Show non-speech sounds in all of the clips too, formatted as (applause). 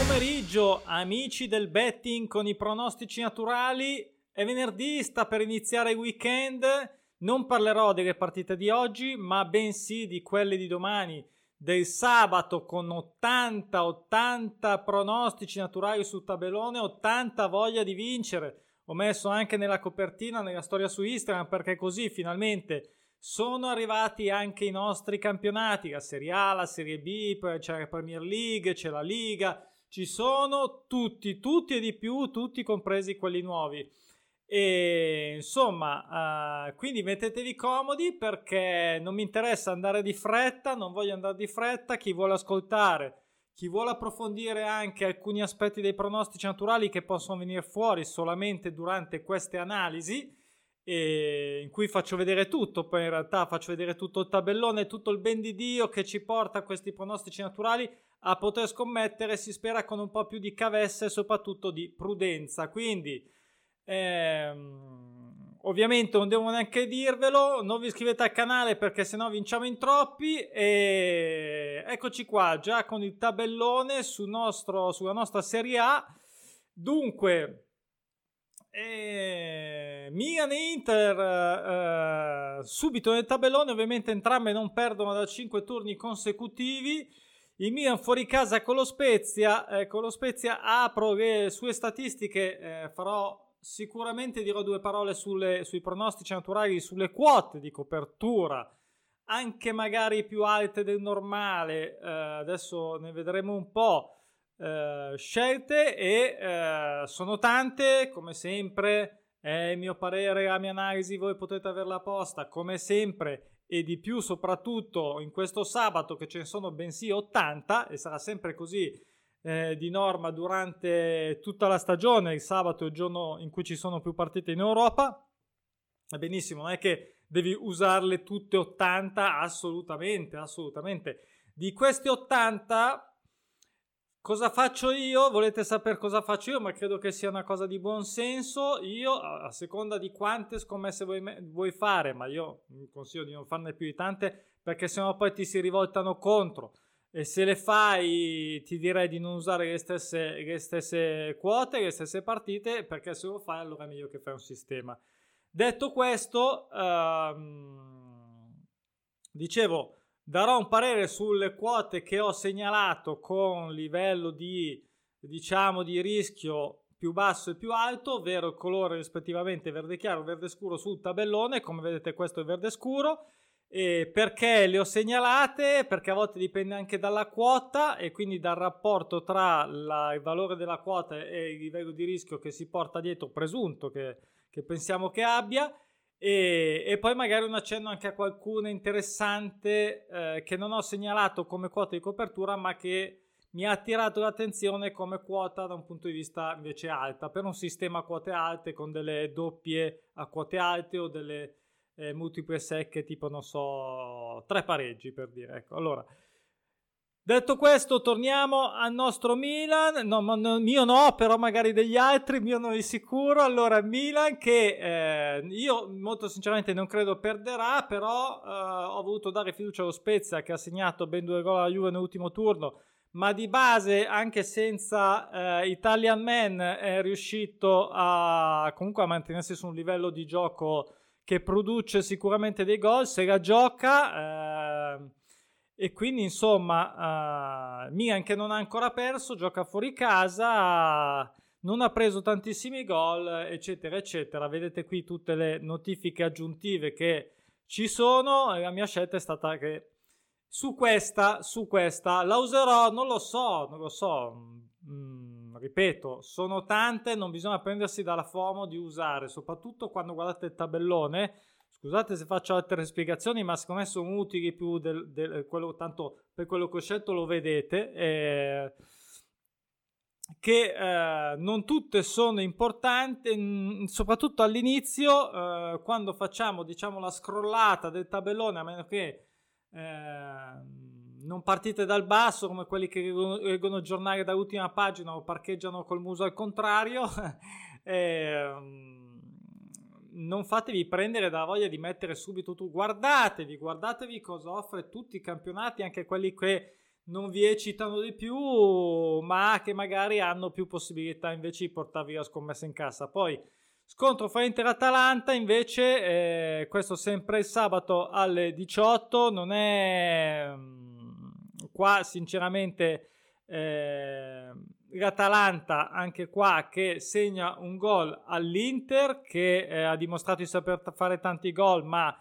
pomeriggio, amici del betting con i pronostici naturali. È venerdì, sta per iniziare il weekend. Non parlerò delle partite di oggi, ma bensì di quelle di domani, del sabato con 80-80 pronostici naturali sul tabellone, 80 voglia di vincere. Ho messo anche nella copertina, nella storia su Instagram, perché così finalmente sono arrivati anche i nostri campionati, la Serie A, la Serie B, c'è la Premier League, c'è la Liga, ci sono tutti, tutti e di più, tutti compresi quelli nuovi. E insomma, uh, quindi mettetevi comodi perché non mi interessa andare di fretta, non voglio andare di fretta. Chi vuole ascoltare, chi vuole approfondire anche alcuni aspetti dei pronostici naturali che possono venire fuori solamente durante queste analisi, in cui faccio vedere tutto, poi in realtà faccio vedere tutto il tabellone, tutto il ben di Dio che ci porta a questi pronostici naturali a poter scommettere, si spera con un po' più di cavesse e soprattutto di prudenza. Quindi Ehm, ovviamente non devo neanche dirvelo, non vi iscrivete al canale perché sennò vinciamo in troppi e eccoci qua già con il tabellone sul nostro, sulla nostra Serie A. Dunque, eh, Milan e Inter eh, subito nel tabellone, ovviamente entrambe non perdono da 5 turni consecutivi. Il Milan fuori casa con lo Spezia, eh, con lo Spezia apro le sue statistiche, eh, farò sicuramente dirò due parole sulle, sui pronostici naturali, sulle quote di copertura, anche magari più alte del normale. Eh, adesso ne vedremo un po'. Eh, scelte e eh, sono tante, come sempre. È il mio parere, la mia analisi, voi potete averla apposta come sempre e di più soprattutto in questo sabato che ce ne sono bensì 80 e sarà sempre così eh, di norma durante tutta la stagione, il sabato è il giorno in cui ci sono più partite in Europa. benissimo, non è che devi usarle tutte 80, assolutamente, assolutamente. Di queste 80, cosa faccio io? Volete sapere cosa faccio io? Ma credo che sia una cosa di buon senso. Io, a seconda di quante scommesse vuoi, vuoi fare, ma io consiglio di non farne più di tante perché sennò poi ti si rivoltano contro e se le fai ti direi di non usare le stesse, le stesse quote, le stesse partite, perché se lo fai allora è meglio che fai un sistema. Detto questo, ehm, dicevo, darò un parere sulle quote che ho segnalato con livello di, diciamo, di rischio più basso e più alto, ovvero il colore rispettivamente verde chiaro, verde scuro sul tabellone, come vedete questo è verde scuro, e perché le ho segnalate? Perché a volte dipende anche dalla quota e quindi dal rapporto tra la, il valore della quota e il livello di rischio che si porta dietro, presunto che, che pensiamo che abbia. E, e, poi magari un accenno anche a qualcuna interessante eh, che non ho segnalato come quota di copertura, ma che mi ha attirato l'attenzione come quota da un punto di vista invece alta, per un sistema a quote alte con delle doppie a quote alte o delle eh, multiple secche tipo non so tre pareggi per dire ecco. Allora detto questo torniamo al nostro Milan. No, no, mio no però magari degli altri mio no di sicuro. Allora Milan che eh, io molto sinceramente non credo perderà però eh, ho voluto dare fiducia allo Spezia che ha segnato ben due gol alla Juve nell'ultimo turno. Ma di base anche senza eh, Italian Man è riuscito a comunque a mantenersi su un livello di gioco che produce sicuramente dei gol, se la gioca eh, e quindi insomma eh, Milan che non ha ancora perso, gioca fuori casa, non ha preso tantissimi gol eccetera eccetera. Vedete qui tutte le notifiche aggiuntive che ci sono la mia scelta è stata che su questa, su questa la userò, non lo so, non lo so. Mm, ripeto, sono tante, non bisogna prendersi dalla FOMO di usare, soprattutto quando guardate il tabellone. Scusate se faccio altre spiegazioni, ma secondo me sono utili più del, del quello, tanto per quello che ho scelto lo vedete. Eh, che eh, non tutte sono importanti, mh, soprattutto all'inizio, eh, quando facciamo diciamo la scrollata del tabellone, a meno che eh, non partite dal basso come quelli che leggono il giornale dall'ultima pagina o parcheggiano col muso al contrario. (laughs) eh, non fatevi prendere dalla voglia di mettere subito tu. Guardatevi, guardatevi cosa offre tutti i campionati, anche quelli che non vi eccitano di più, ma che magari hanno più possibilità invece di portarvi la scommessa in cassa. Poi scontro fra Inter e Atalanta invece, eh, questo sempre il sabato alle 18, non è mm, qua sinceramente eh, l'Atalanta anche qua che segna un gol all'Inter che eh, ha dimostrato di saper fare tanti gol ma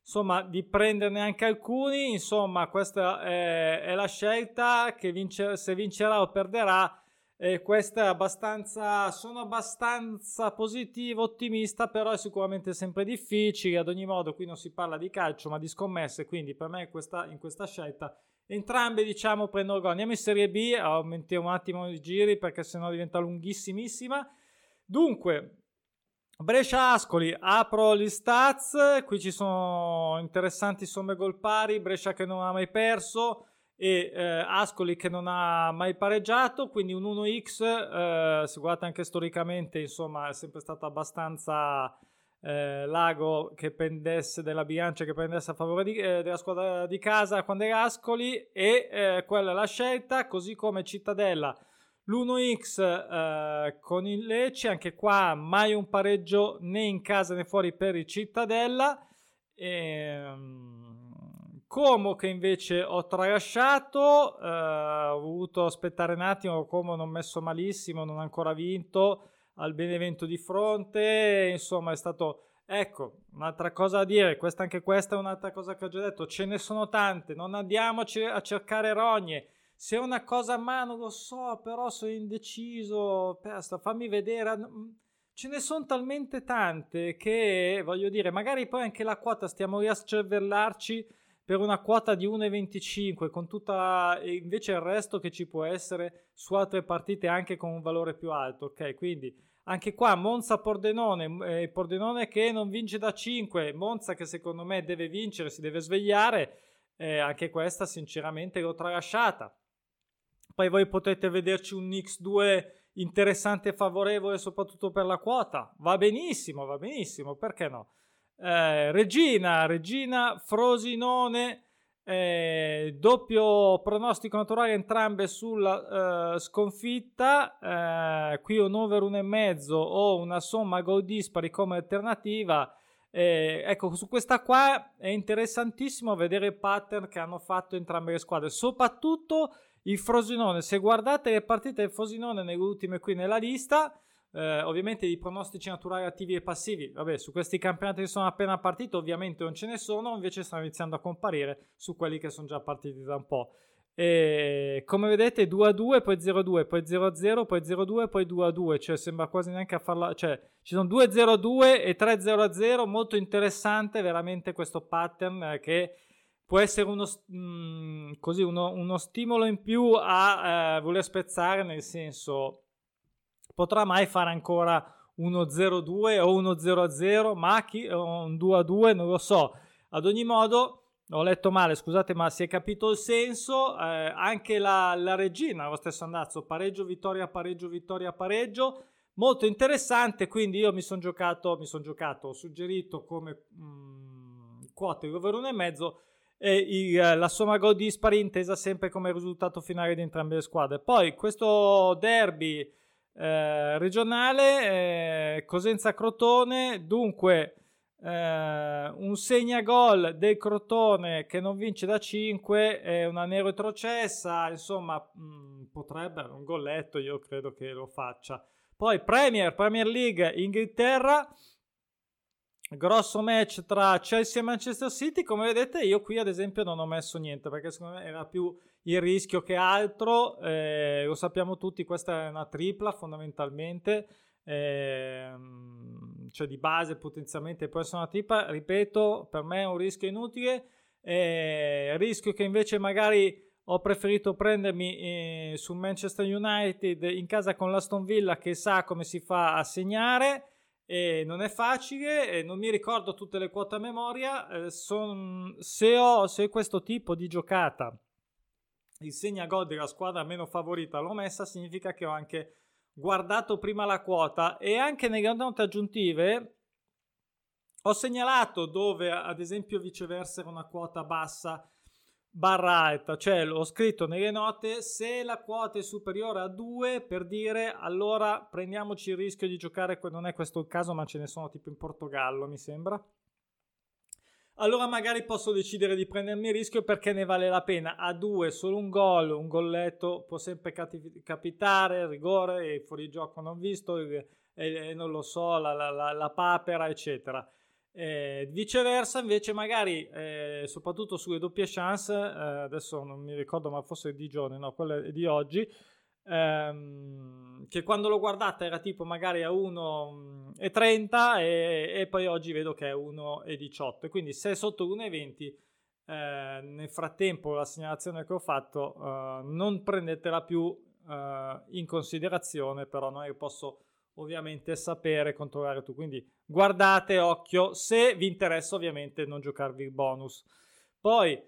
insomma di prenderne anche alcuni insomma questa è, è la scelta che vince, se vincerà o perderà e questa è abbastanza sono abbastanza positivo ottimista però è sicuramente sempre difficile ad ogni modo qui non si parla di calcio ma di scommesse quindi per me questa, in questa scelta entrambe diciamo prendono gol. Andiamo in Serie B aumentiamo un attimo i giri perché sennò diventa lunghissimissima dunque Brescia Ascoli, apro gli stats, qui ci sono interessanti somme gol pari, Brescia che non ha mai perso e eh, Ascoli che non ha mai pareggiato, quindi un 1x, eh, se guardate anche storicamente, insomma, è sempre stato abbastanza eh, l'ago che pendesse della bilancia che pendesse a favore di, eh, della squadra di casa quando era Ascoli e eh, quella è la scelta, così come Cittadella l'1x eh, con il Lecce, anche qua mai un pareggio né in casa né fuori per il Cittadella. E, um, Como che invece ho tralasciato, eh, ho voluto aspettare un attimo, Como non messo malissimo, non ha ancora vinto, al Benevento di fronte, insomma è stato... Ecco, un'altra cosa da dire, questa anche questa è un'altra cosa che ho già detto, ce ne sono tante, non andiamoci a cercare rogne, se è una cosa a mano lo so, però sono indeciso, Pesta, fammi vedere. Mm, ce ne sono talmente tante che, voglio dire, magari poi anche la quota stiamo lì a scervellarci per una quota di 1,25 con tutta invece il resto che ci può essere su altre partite anche con un valore più alto, ok? Quindi anche qua Monza Pordenone, eh, Pordenone che non vince da 5, Monza che secondo me deve vincere, si deve svegliare, eh, anche questa sinceramente l'ho tralasciata. Poi voi potete vederci un X2 interessante e favorevole soprattutto per la quota. Va benissimo, va benissimo, perché no? Eh, Regina, Regina Frosinone, eh, doppio pronostico naturale entrambe sulla eh, sconfitta, eh, qui un over 1,5 o una somma gol dispari come alternativa. Eh, ecco, su questa qua è interessantissimo vedere il pattern che hanno fatto entrambe le squadre, soprattutto il Frosinone, se guardate le partite del Frosinone nelle ultime qui nella lista, eh, ovviamente i pronostici naturali attivi e passivi, vabbè, su questi campionati che sono appena partiti ovviamente non ce ne sono, invece stanno iniziando a comparire su quelli che sono già partiti da un po'. E come vedete 2 a 2, poi 0 a 2, poi 0 a 0, poi 0 a 2, poi 2 a 2, cioè sembra quasi neanche a farla, cioè ci sono 2 0 a 2 e 3 0 a 0, molto interessante veramente questo pattern eh, che può essere uno, mh, mm, così, uno, uno, stimolo in più a eh, voler spezzare, nel senso, potrà mai fare ancora uno 0-2 o uno 0-0, ma chi, un 2-2, non lo so. Ad ogni modo, ho letto male, scusate, ma si è capito il senso. Eh, anche la, la regina, lo stesso andazzo, pareggio, vittoria, pareggio, vittoria, pareggio. Molto interessante, quindi io mi sono giocato, mi sono giocato, ho suggerito come mh, mm, quote over 1,5 e il, la somma gol dispari intesa sempre come risultato finale di entrambe le squadre. Poi questo derby eh, regionale, eh, Cosenza-Crotone, dunque eh, un segnagol del Crotone che non vince da 5 è una nero retrocessa, insomma mh, mm, potrebbe un golletto, io credo che lo faccia. Poi Premier, Premier League, Inghilterra grosso match tra Chelsea e Manchester City. Come vedete, io qui ad esempio non ho messo niente perché secondo me era più il rischio che altro. Eh, lo sappiamo tutti, questa è una tripla fondamentalmente. Eh, cioè di base potenzialmente può essere una tripla. Ripeto, per me è un rischio inutile. Eh, rischio che invece magari ho preferito prendermi eh, su Manchester United in casa con l'Aston Villa che sa come si fa a segnare e non è facile, non mi ricordo tutte le quote a memoria. Eh, son, se, ho, se questo tipo di giocata il segna gol della squadra meno favorita l'ho messa, significa che ho anche guardato prima la quota e anche nelle note aggiuntive ho segnalato dove ad esempio viceversa era una quota bassa barra alta, cioè l'ho scritto nelle note, se la quota è superiore a 2 per dire allora prendiamoci il rischio di giocare, non è questo il caso ma ce ne sono tipo in Portogallo mi sembra, allora magari posso decidere di prendermi il rischio perché ne vale la pena. A 2 solo un gol, un golletto può sempre capitare, rigore, e fuori gioco non visto, e, e, non lo so, la, la, la, la papera eccetera. Eh, viceversa, invece, magari eh, soprattutto sulle doppie chance, eh, adesso non mi ricordo, ma forse di giorni, no, quella è di oggi. Ehm, che quando l'ho guardata era tipo magari a 1,30 e, e poi oggi vedo che è 1,18 quindi se è sotto 1,20 eh, nel frattempo la segnalazione che ho fatto eh, non prendetela più eh, in considerazione però non posso ovviamente sapere controllare tu. Quindi guardate, occhio, se vi interessa ovviamente non giocarvi il bonus. Poi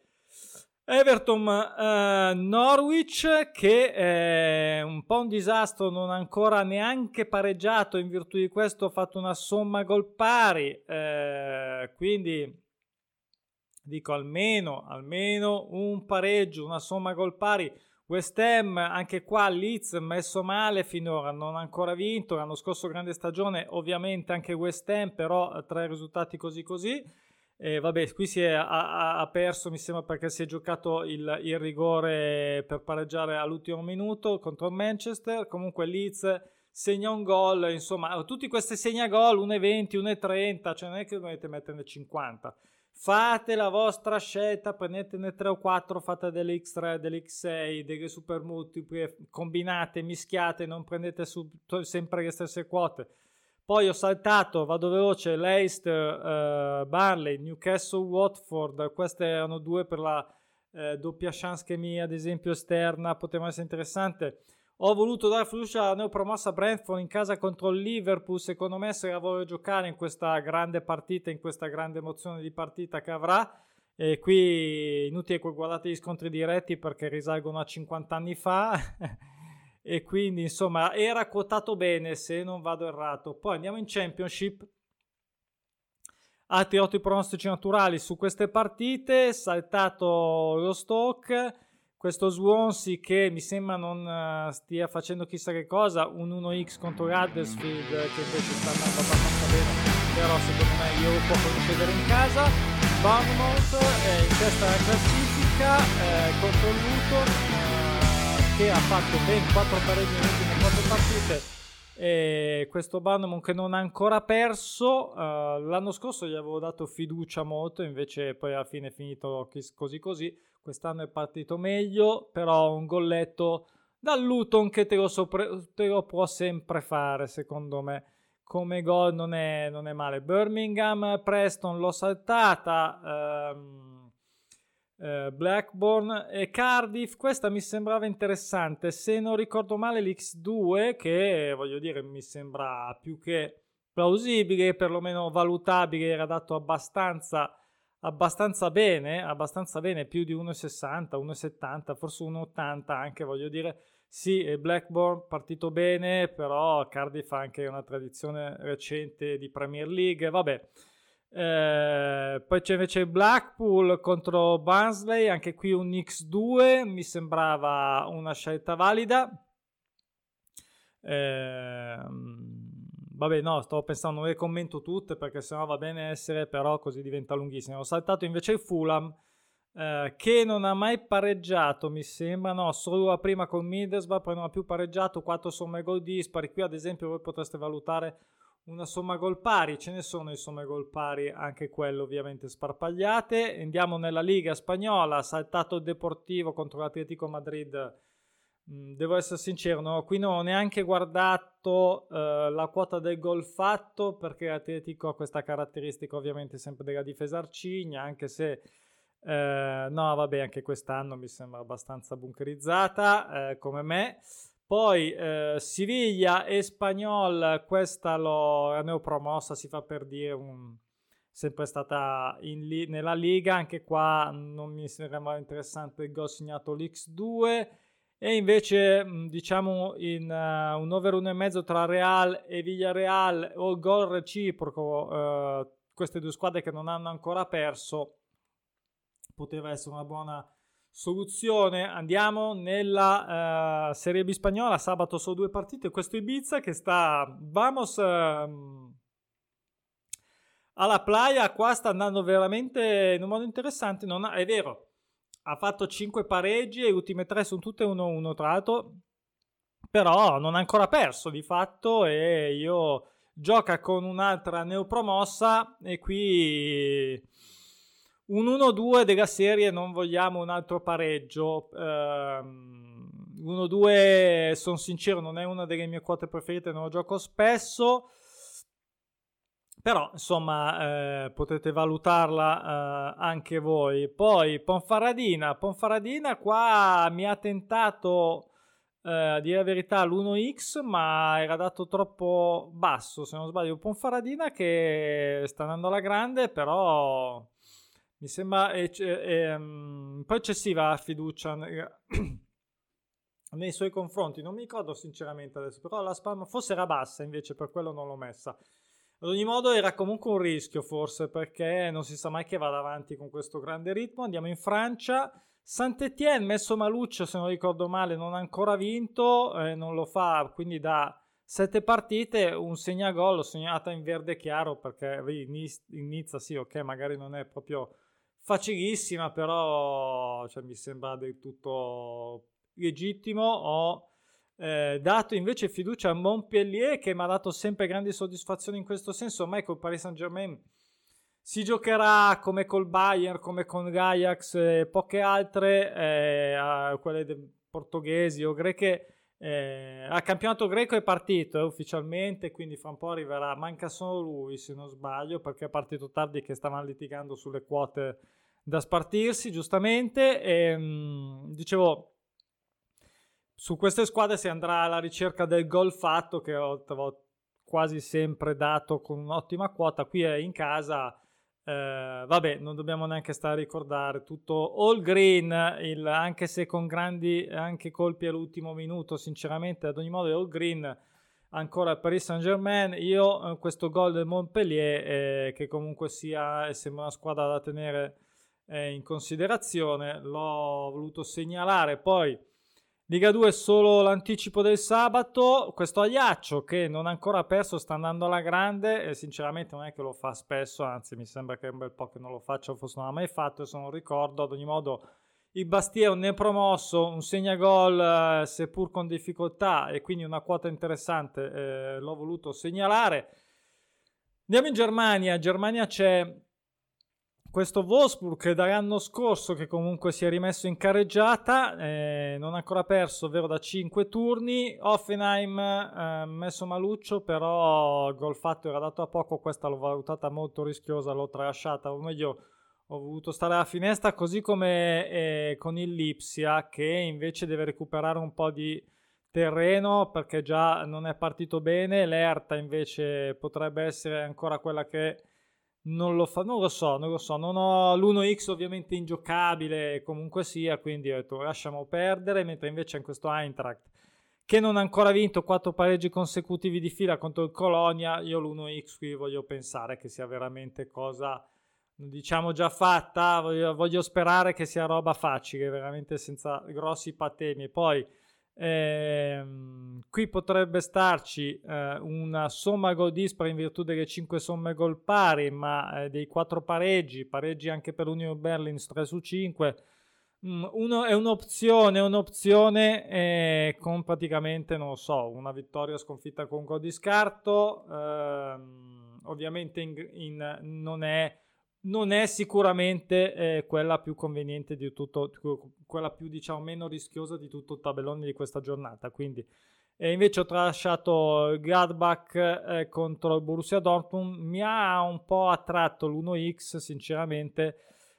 Everton uh, Norwich che è un po' un disastro, non ha ancora neanche pareggiato, in virtù di questo ha fatto una somma gol pari, uh, quindi dico almeno, almeno un pareggio, una somma gol pari. West Ham, anche qua Leeds messo male finora, non ha ancora vinto, l'anno scorso grande stagione, ovviamente anche West Ham, però tre risultati così così. E vabbè, qui si è, ha, ha, perso, mi sembra, perché si è giocato il, il, rigore per pareggiare all'ultimo minuto contro Manchester. Comunque Leeds segna un gol, insomma, tutti questi segna gol, 1,20, 1,30, cioè non è che dovete metterne 50 Fate la vostra scelta, prendetene 3 o 4, fate delle X3, delle X6, delle super multiple, combinate, mischiate, non prendete su, sempre le stesse quote. Poi ho saltato, vado veloce, Leicester, uh, Barley, Newcastle, Watford, queste erano due per la uh, doppia chance che mi ad esempio esterna poteva essere interessante. Ho voluto dare fiducia alla neopromossa Brentford in casa contro il Liverpool. Secondo me, se la vuole giocare in questa grande partita, in questa grande emozione di partita che avrà, e qui inutile che guardate gli scontri diretti perché risalgono a 50 anni fa. (laughs) e quindi, insomma, era quotato bene se non vado errato. Poi andiamo in Championship. Altri otto pronostici naturali su queste partite. Saltato lo stock questo Swansea che mi sembra non uh, stia facendo chissà che cosa, un 1x contro Huddersfield che invece sta andando abbastanza bene, però secondo me io lo posso concedere in casa. Bournemouth è in testa alla classifica eh, contro il Luton eh, che ha fatto ben 4 pareggi nelle ultime 4 partite e questo Bournemouth che non ha ancora perso uh, l'anno scorso gli avevo dato fiducia molto invece poi alla fine è finito così così quest'anno è partito meglio, però un golletto dal Luton che te lo, sopra- te lo può sempre fare, secondo me. Come gol non è, non è male. Birmingham, Preston l'ho saltata. Ehm, eh, Blackburn e Cardiff, questa mi sembrava interessante. Se non ricordo male, l'X2, che voglio dire mi sembra più che plausibile, perlomeno valutabile, era dato abbastanza abbastanza bene, abbastanza bene, più di 1,60, 1,70, forse 1,80 anche, voglio dire. Sì, Blackburn partito bene, però Cardiff ha anche una tradizione recente di Premier League, vabbè. Eh, poi c'è invece Blackpool contro Barnsley, anche qui un X2, mi sembrava una scelta valida. Eh, Vabbè, no, stavo pensando, non le commento tutte perché sennò va bene essere, però così diventa lunghissimo. Ho saltato invece il Fulham, eh, che non ha mai pareggiato, mi sembra, no, solo la prima con Middlesbrough, poi non ha più pareggiato, 4 somme gol dispari. Qui ad esempio voi potreste valutare una somma gol pari, ce ne sono di somme gol pari, anche quelle ovviamente sparpagliate. Andiamo nella Liga Spagnola, saltato il Deportivo contro l'Atletico Madrid Mm, devo essere sincero, no? qui non ho neanche guardato uh, la quota del gol fatto perché l'Atletico ha questa caratteristica ovviamente sempre della difesa arcigna, anche se uh, no, vabbè, anche quest'anno mi sembra abbastanza bunkerizzata uh, come me. Poi Siviglia e Spagnol, questa l'ho, la neopromossa, si fa per dire un, sempre stata li, nella Liga, anche qua non mi sembra interessante il gol segnato l'X2 e invece diciamo in uh, un over 1,5 tra Real e Villarreal o gol reciproco uh, queste due squadre che non hanno ancora perso poteva essere una buona soluzione. Andiamo nella uh, Serie B spagnola. Sabato sono due partite. Questo Ibiza che sta. Vamos. Uh, alla playa qua sta andando veramente in un modo interessante. Non ha, è vero, ha fatto 5 pareggi e le ultime 3 sono tutte 1-1 tra l'altro, però non ha ancora perso di fatto e io gioca con un'altra neopromossa e qui un 1-2 della serie non vogliamo un altro pareggio. Um, 1-2 sono sincero non è una delle mie quote preferite, non lo gioco spesso però insomma eh, potete valutarla eh, anche voi. Poi Ponfaradina, Ponfaradina qua mi ha tentato eh, a dire la verità l'1x ma era dato troppo basso se non sbaglio. Ponfaradina che sta andando alla grande però mi sembra è, è, è, un po' eccessiva la fiducia (clears throat) nei suoi confronti. Non mi ricordo sinceramente adesso, però la spam forse era bassa invece per quello non l'ho messa. Ad ogni modo era comunque un rischio forse perché non si sa mai che vada avanti con questo grande ritmo. Andiamo in Francia. Saint-Étienne, messo Maluccio se non ricordo male, non ha ancora vinto, eh, non lo fa, quindi da sette partite un segnagol, segnata in verde chiaro perché inizia sì, ok, magari non è proprio facilissima, però cioè, mi sembra del tutto legittimo. Ho eh, dato invece fiducia a Montpellier che mi ha dato sempre grandi soddisfazioni in questo senso. Ormai col Paris Saint Germain si giocherà come col Bayern, come con l'Ajax e poche altre, eh, quelle portoghesi o greche. Eh, al campionato greco è partito eh, ufficialmente, quindi fra un po' arriverà. Manca solo lui, se non sbaglio, perché è partito tardi che stavano litigando sulle quote da spartirsi, giustamente. E, mh, mm, dicevo, su queste squadre si andrà alla ricerca del gol fatto che ho, ho quasi sempre dato con un'ottima quota. Qui è in casa. Eh, vabbè, non dobbiamo neanche stare a ricordare tutto all green, il, anche se con grandi anche colpi all'ultimo minuto. Sinceramente, ad ogni modo, all green ancora il Paris Saint Germain. Io eh, questo gol del Montpellier, eh, che comunque sia, sembra una squadra da tenere eh, in considerazione, l'ho voluto segnalare. Poi Liga 2 solo l'anticipo del sabato. Questo Agliaccio che non ha ancora perso sta andando alla grande e sinceramente non è che lo fa spesso, anzi mi sembra che un bel po' che non lo faccia, forse non l'ha mai fatto, se non ricordo. Ad ogni modo il Bastia ne è promosso, un segnagol eh, seppur con difficoltà e quindi una quota interessante, eh, l'ho voluto segnalare. Andiamo in Germania, Germania c'è questo Wolfsburg dall'anno scorso che comunque si è rimesso in carreggiata, eh, non ha ancora perso, ovvero da 5 turni. Offenheim eh, messo maluccio, però il gol fatto era dato a poco, questa l'ho valutata molto rischiosa, l'ho tralasciata, o meglio ho voluto stare alla finestra, così come eh, con il Lipsia che invece deve recuperare un po' di terreno perché già non è partito bene, l'Erta invece potrebbe essere ancora quella che non lo fa, non lo so, non lo so, non ho l'1x ovviamente ingiocabile comunque sia, quindi ho detto lasciamo perdere, mentre invece in questo Eintracht che non ha ancora vinto quattro pareggi consecutivi di fila contro il Colonia, io l'1x qui voglio pensare che sia veramente cosa diciamo già fatta, voglio, voglio sperare che sia roba facile, veramente senza grossi patemi. Poi eh, qui potrebbe starci eh, una somma gol dispari in virtù delle 5 somme gol pari, ma eh, dei 4 pareggi, pareggi anche per l'Union Berlin 3 su 5. Mm, uno, è un'opzione, un'opzione eh, con praticamente, non lo so, una vittoria sconfitta con gol di scarto. Ehm, ovviamente in, in, non è non è sicuramente eh, quella più conveniente di tutto, quella più diciamo meno rischiosa di tutto il tabellone di questa giornata. Quindi eh, invece ho tralasciato Gladbach eh, contro il Borussia Dortmund. Mi ha un po' attratto l'1x, sinceramente,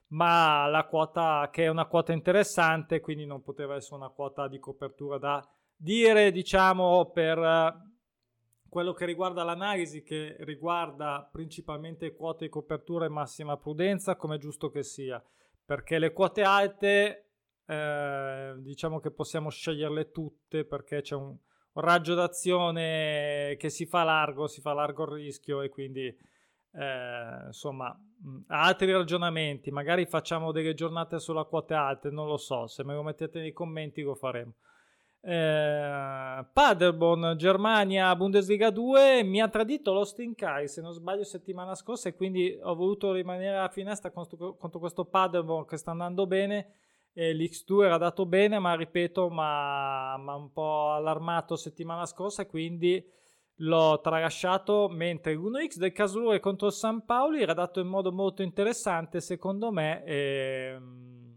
ma la quota che è una quota interessante, quindi non poteva essere una quota di copertura da dire, diciamo, per quello che riguarda l'analisi, che riguarda principalmente quote di copertura e massima prudenza, come è giusto che sia, perché le quote alte eh, diciamo che possiamo sceglierle tutte perché c'è un, raggio d'azione che si fa largo, si fa largo il rischio e quindi eh, insomma, altri ragionamenti, magari facciamo delle giornate sulla quote alte, non lo so, se me lo mettete nei commenti lo faremo. Eh, Paderborn, Germania, Bundesliga 2, mi ha tradito l'Austin Kai se non sbaglio settimana scorsa e quindi ho voluto rimanere alla finestra contro, contro questo Paderborn che sta andando bene e l'X2 era dato bene ma ripeto ma, ma un po' allarmato settimana scorsa quindi l'ho tralasciato mentre l'1x del Casulure contro San Paoli era dato in modo molto interessante secondo me e, mm,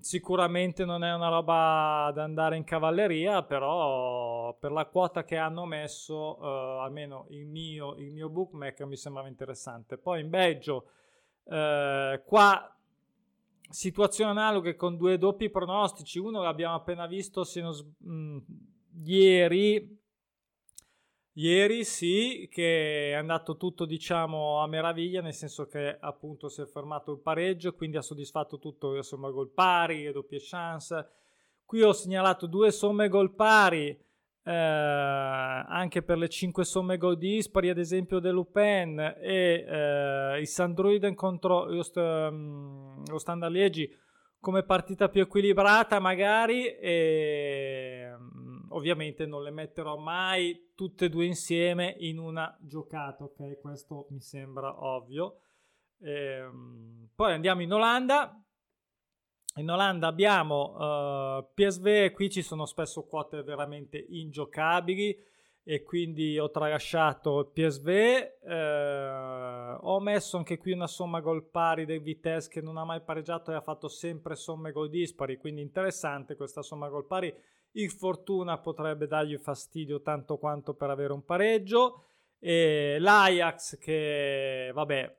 sicuramente non è una roba da andare in cavalleria però per la quota che hanno messo uh, almeno il mio, il mio bookmaker mi sembrava interessante. Poi in Belgio uh, qua situazioni analoghe con due doppi pronostici. Uno l'abbiamo appena visto se non, mm, ieri Ieri sì, che è andato tutto diciamo a meraviglia, nel senso che appunto si è fermato il pareggio, quindi ha soddisfatto tutto, insomma, gol pari, doppie chance. Qui ho segnalato due somme gol pari, eh, anche per le cinque somme gol dispari, ad esempio dell'Upen e eh, il Sandruiden contro lo, st- um, lo Standard Liegi come partita più equilibrata magari e ovviamente non le metterò mai tutte e due insieme in una giocata, ok? Questo mi sembra ovvio. Ehm, poi andiamo in Olanda. In Olanda abbiamo uh, PSV, qui ci sono spesso quote veramente ingiocabili e quindi ho tralasciato il PSV. Eh, ho messo anche qui una somma gol pari del Vitesse che non ha mai pareggiato e ha fatto sempre somme gol dispari, quindi interessante questa somma gol pari il Fortuna potrebbe dargli fastidio tanto quanto per avere un pareggio. E L'Ajax che vabbè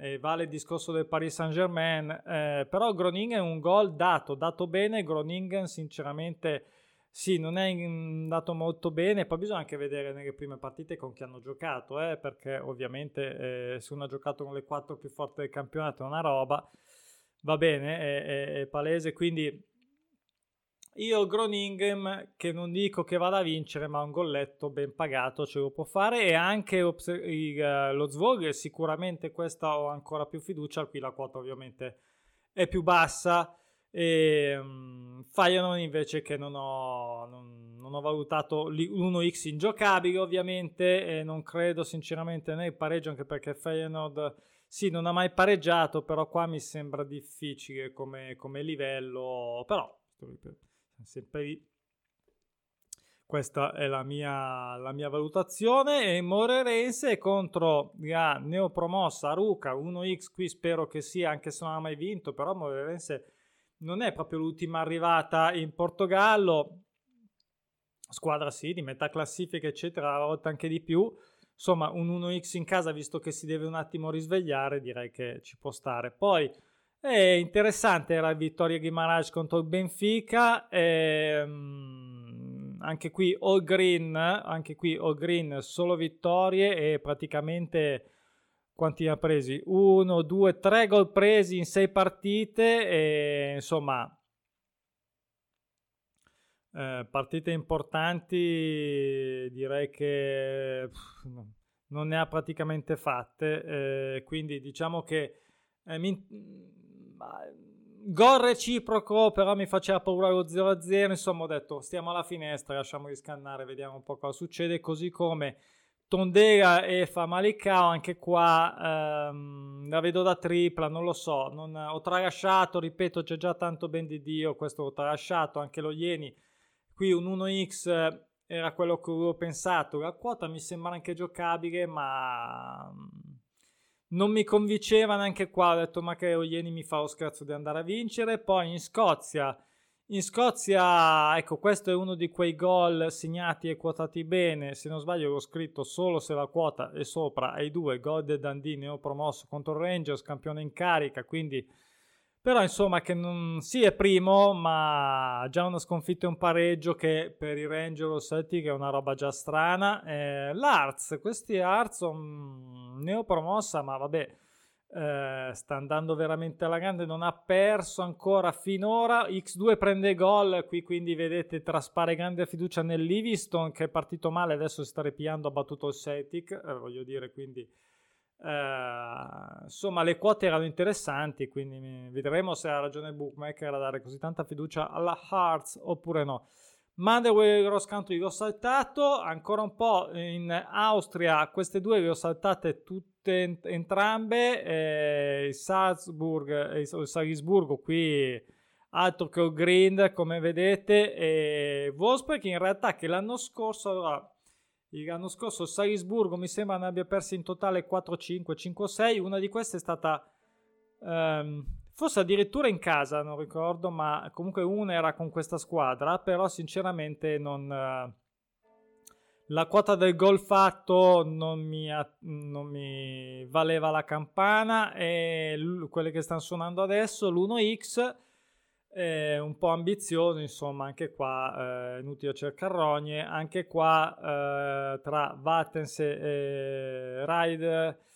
eh, vale il discorso del Paris Saint Germain eh, però Groningen è un gol dato dato bene. Groningen sinceramente sì non è andato molto bene. Poi bisogna anche vedere nelle prime partite con chi hanno giocato eh, perché ovviamente eh, se uno ha giocato con le quattro più forti del campionato è una roba. Va bene è, è, è palese quindi io Groningen, che non dico che vada a vincere, ma un golletto ben pagato ce lo può fare. E anche il, lo Zvolger, sicuramente questa ho ancora più fiducia. Qui la quota ovviamente è più bassa. E um, Feyenoord invece che non ho, non, non ho valutato l'1x ingiocabile ovviamente e non credo sinceramente nel pareggio anche perché Feyenoord sì non ha mai pareggiato però qua mi sembra difficile come, come livello però sempre lì. Questa è la mia, la mia valutazione. E Morerense contro la neopromossa Ruca 1x. Qui spero che sia, anche se non ha mai vinto. Però Morerense non è proprio l'ultima arrivata in Portogallo. Squadra sì, di metà classifica, eccetera, a volte anche di più. Insomma, un 1x in casa, visto che si deve un attimo risvegliare, direi che ci può stare. Poi è interessante era Vittoria Guimaraes contro il Benfica. E, um, anche qui all green, anche qui all green, solo vittorie e praticamente quanti ne ha presi? Uno, due, tre gol presi in sei partite e insomma eh, partite importanti direi che pff, non ne ha praticamente fatte eh, quindi diciamo che eh, mi, gol reciproco, però mi faceva paura lo 0-0. Insomma, ho detto stiamo alla finestra, lasciamo di scannare, vediamo un po' cosa succede. Così come Tondera e Famalicao, anche qua ehm, la vedo da tripla, non lo so. Non, ho tralasciato, ripeto, c'è già tanto ben di Dio. Questo ho tralasciato, anche lo Ieni. Qui un 1x era quello che avevo pensato. La quota mi sembra anche giocabile, ma non mi convinceva neanche qua, ho detto ma che Oieni mi fa lo scherzo di andare a vincere, poi in Scozia, in Scozia, ecco questo è uno di quei gol segnati e quotati bene, se non sbaglio l'ho scritto solo se la quota è sopra ai due, gol del Dundee neopromosso contro il Rangers, campione in carica, quindi però insomma che non si è primo, ma già una sconfitta e un pareggio che per i Ranger o Celtic è una roba già strana. Eh, L'Arts, questi Arts um, neopromossa, ma vabbè, eh, sta andando veramente alla grande, non ha perso ancora finora. X2 prende gol, qui quindi vedete traspare grande fiducia nel Livingston che è partito male, adesso si sta ripiando, ha battuto il Celtic, eh, voglio dire quindi Uh, insomma, le quote erano interessanti, quindi vedremo se ha ragione il bookmaker a dare così tanta fiducia alla Hearts oppure no. Motherwell Cross Country l'ho saltato, ancora un po' in Austria, queste due le ho saltate tutte entrambe, eh, Salzburg e il Salisburgo qui altro che il grind come vedete e Wolfsburg in realtà che l'anno scorso allora, l'anno scorso Salisburgo mi sembra ne abbia persi in totale 4-5 5-6 una di queste è stata um, forse addirittura in casa non ricordo ma comunque una era con questa squadra però sinceramente non uh, la quota del gol fatto non mi, non mi valeva la campana e l- quelle che stanno suonando adesso l'1x eh, un po' ambizioso, insomma, anche qua eh, inutile cercare rogne, anche qua eh, tra Vattens e Ride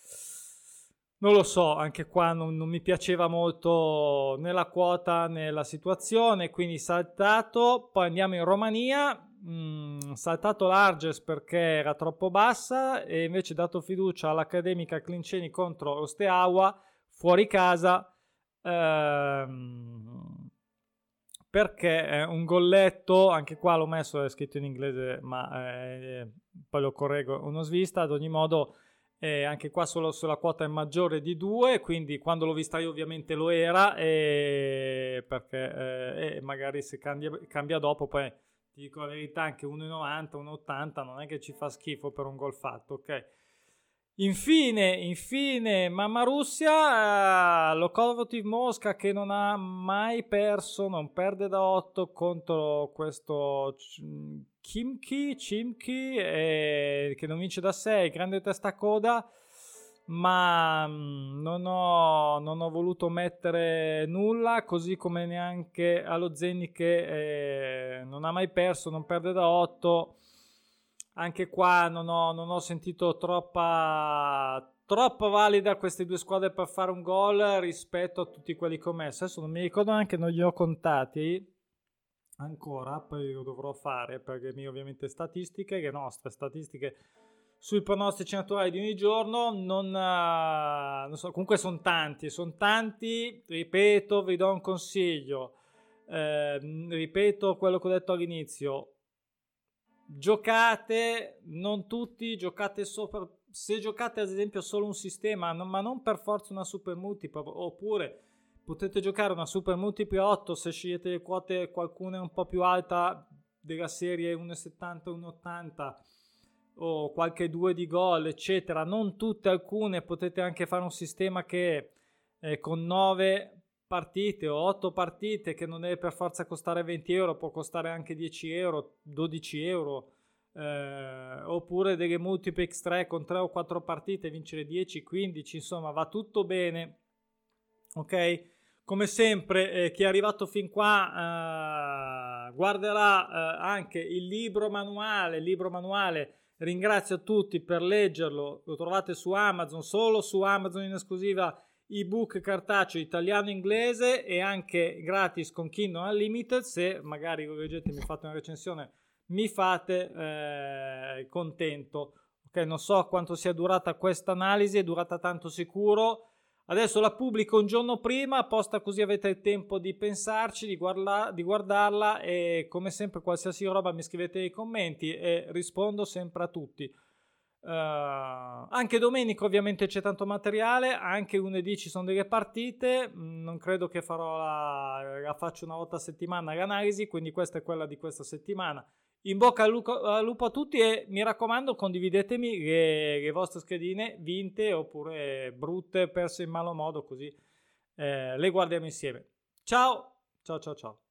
non lo so, anche qua non, non, mi piaceva molto né la quota né la situazione, quindi saltato, poi andiamo in Romania, mm, saltato Larges perché era troppo bassa e invece dato fiducia all'Accademica Clinceni contro Osteaua, fuori casa, ehm, perché è un golletto, anche qua l'ho messo, è scritto in inglese, ma eh, poi lo correggo uno svista, ad ogni modo eh, anche qua solo sulla quota è maggiore di 2, quindi quando l'ho vista io ovviamente lo era, e perché eh, magari se cambia, cambia, dopo poi ti dico la verità anche 1,90, 1,80 non è che ci fa schifo per un gol fatto, ok? Infine, infine, Mamma Russia, eh, Lokomotiv Mosca che non ha mai perso, non perde da 8 contro questo Kimchi, Chimki, eh, che non vince da 6, grande testa coda, ma mm, non, ho, non, ho, voluto mettere nulla, così come neanche allo Zeni che eh, non ha mai perso, non perde da 8 anche qua non ho, non ho sentito troppa, troppo valida queste due squadre per fare un gol rispetto a tutti quelli commessi. Adesso non mi ricordo neanche, non li ho contati ancora, poi lo dovrò fare perché mie ovviamente statistiche, le nostre statistiche sui pronostici naturali di ogni giorno non, uh, non so, comunque sono tanti, sono tanti, ripeto, vi do un consiglio. Eh, ripeto quello che ho detto all'inizio, giocate, non tutti, giocate sopra, se giocate ad esempio solo un sistema, ma non per forza una super multipla, oppure potete giocare una super multipla 8 se scegliete le quote, qualcuna un po' più alta della serie 1,70, 1,80 o qualche 2 di gol, eccetera. Non tutte, alcune potete anche fare un sistema che eh, con 9 partite o 8 partite che non deve per forza costare 20 euro, può costare anche 10 euro, 12 euro, eh, oppure delle multiplex 3 con 3 o 4 partite, vincere 10, 15, insomma va tutto bene. Ok? Come sempre, eh, chi è arrivato fin qua eh, guarderà eh, anche il libro manuale, il libro manuale ringrazio tutti per leggerlo, lo trovate su Amazon, solo su Amazon in esclusiva ebook cartaceo italiano-inglese e anche gratis con Kindle Unlimited. Se magari lo leggete mi fate una recensione, mi fate eh, contento. Ok, non so quanto sia durata questa analisi, è durata tanto sicuro. Adesso la pubblico un giorno prima, apposta così avete il tempo di pensarci, di, guarda, di guardarla e come sempre qualsiasi roba mi scrivete nei commenti e rispondo sempre a tutti. Uh, anche domenica ovviamente c'è tanto materiale, anche lunedì ci sono delle partite, mm, non credo che farò la, la faccio una volta a settimana l'analisi, quindi questa è quella di questa settimana. In bocca al lupo, al lupo a tutti e mi raccomando condividetemi le, le, vostre schedine vinte oppure brutte, perse in malo modo così eh, le guardiamo insieme. Ciao, ciao ciao ciao.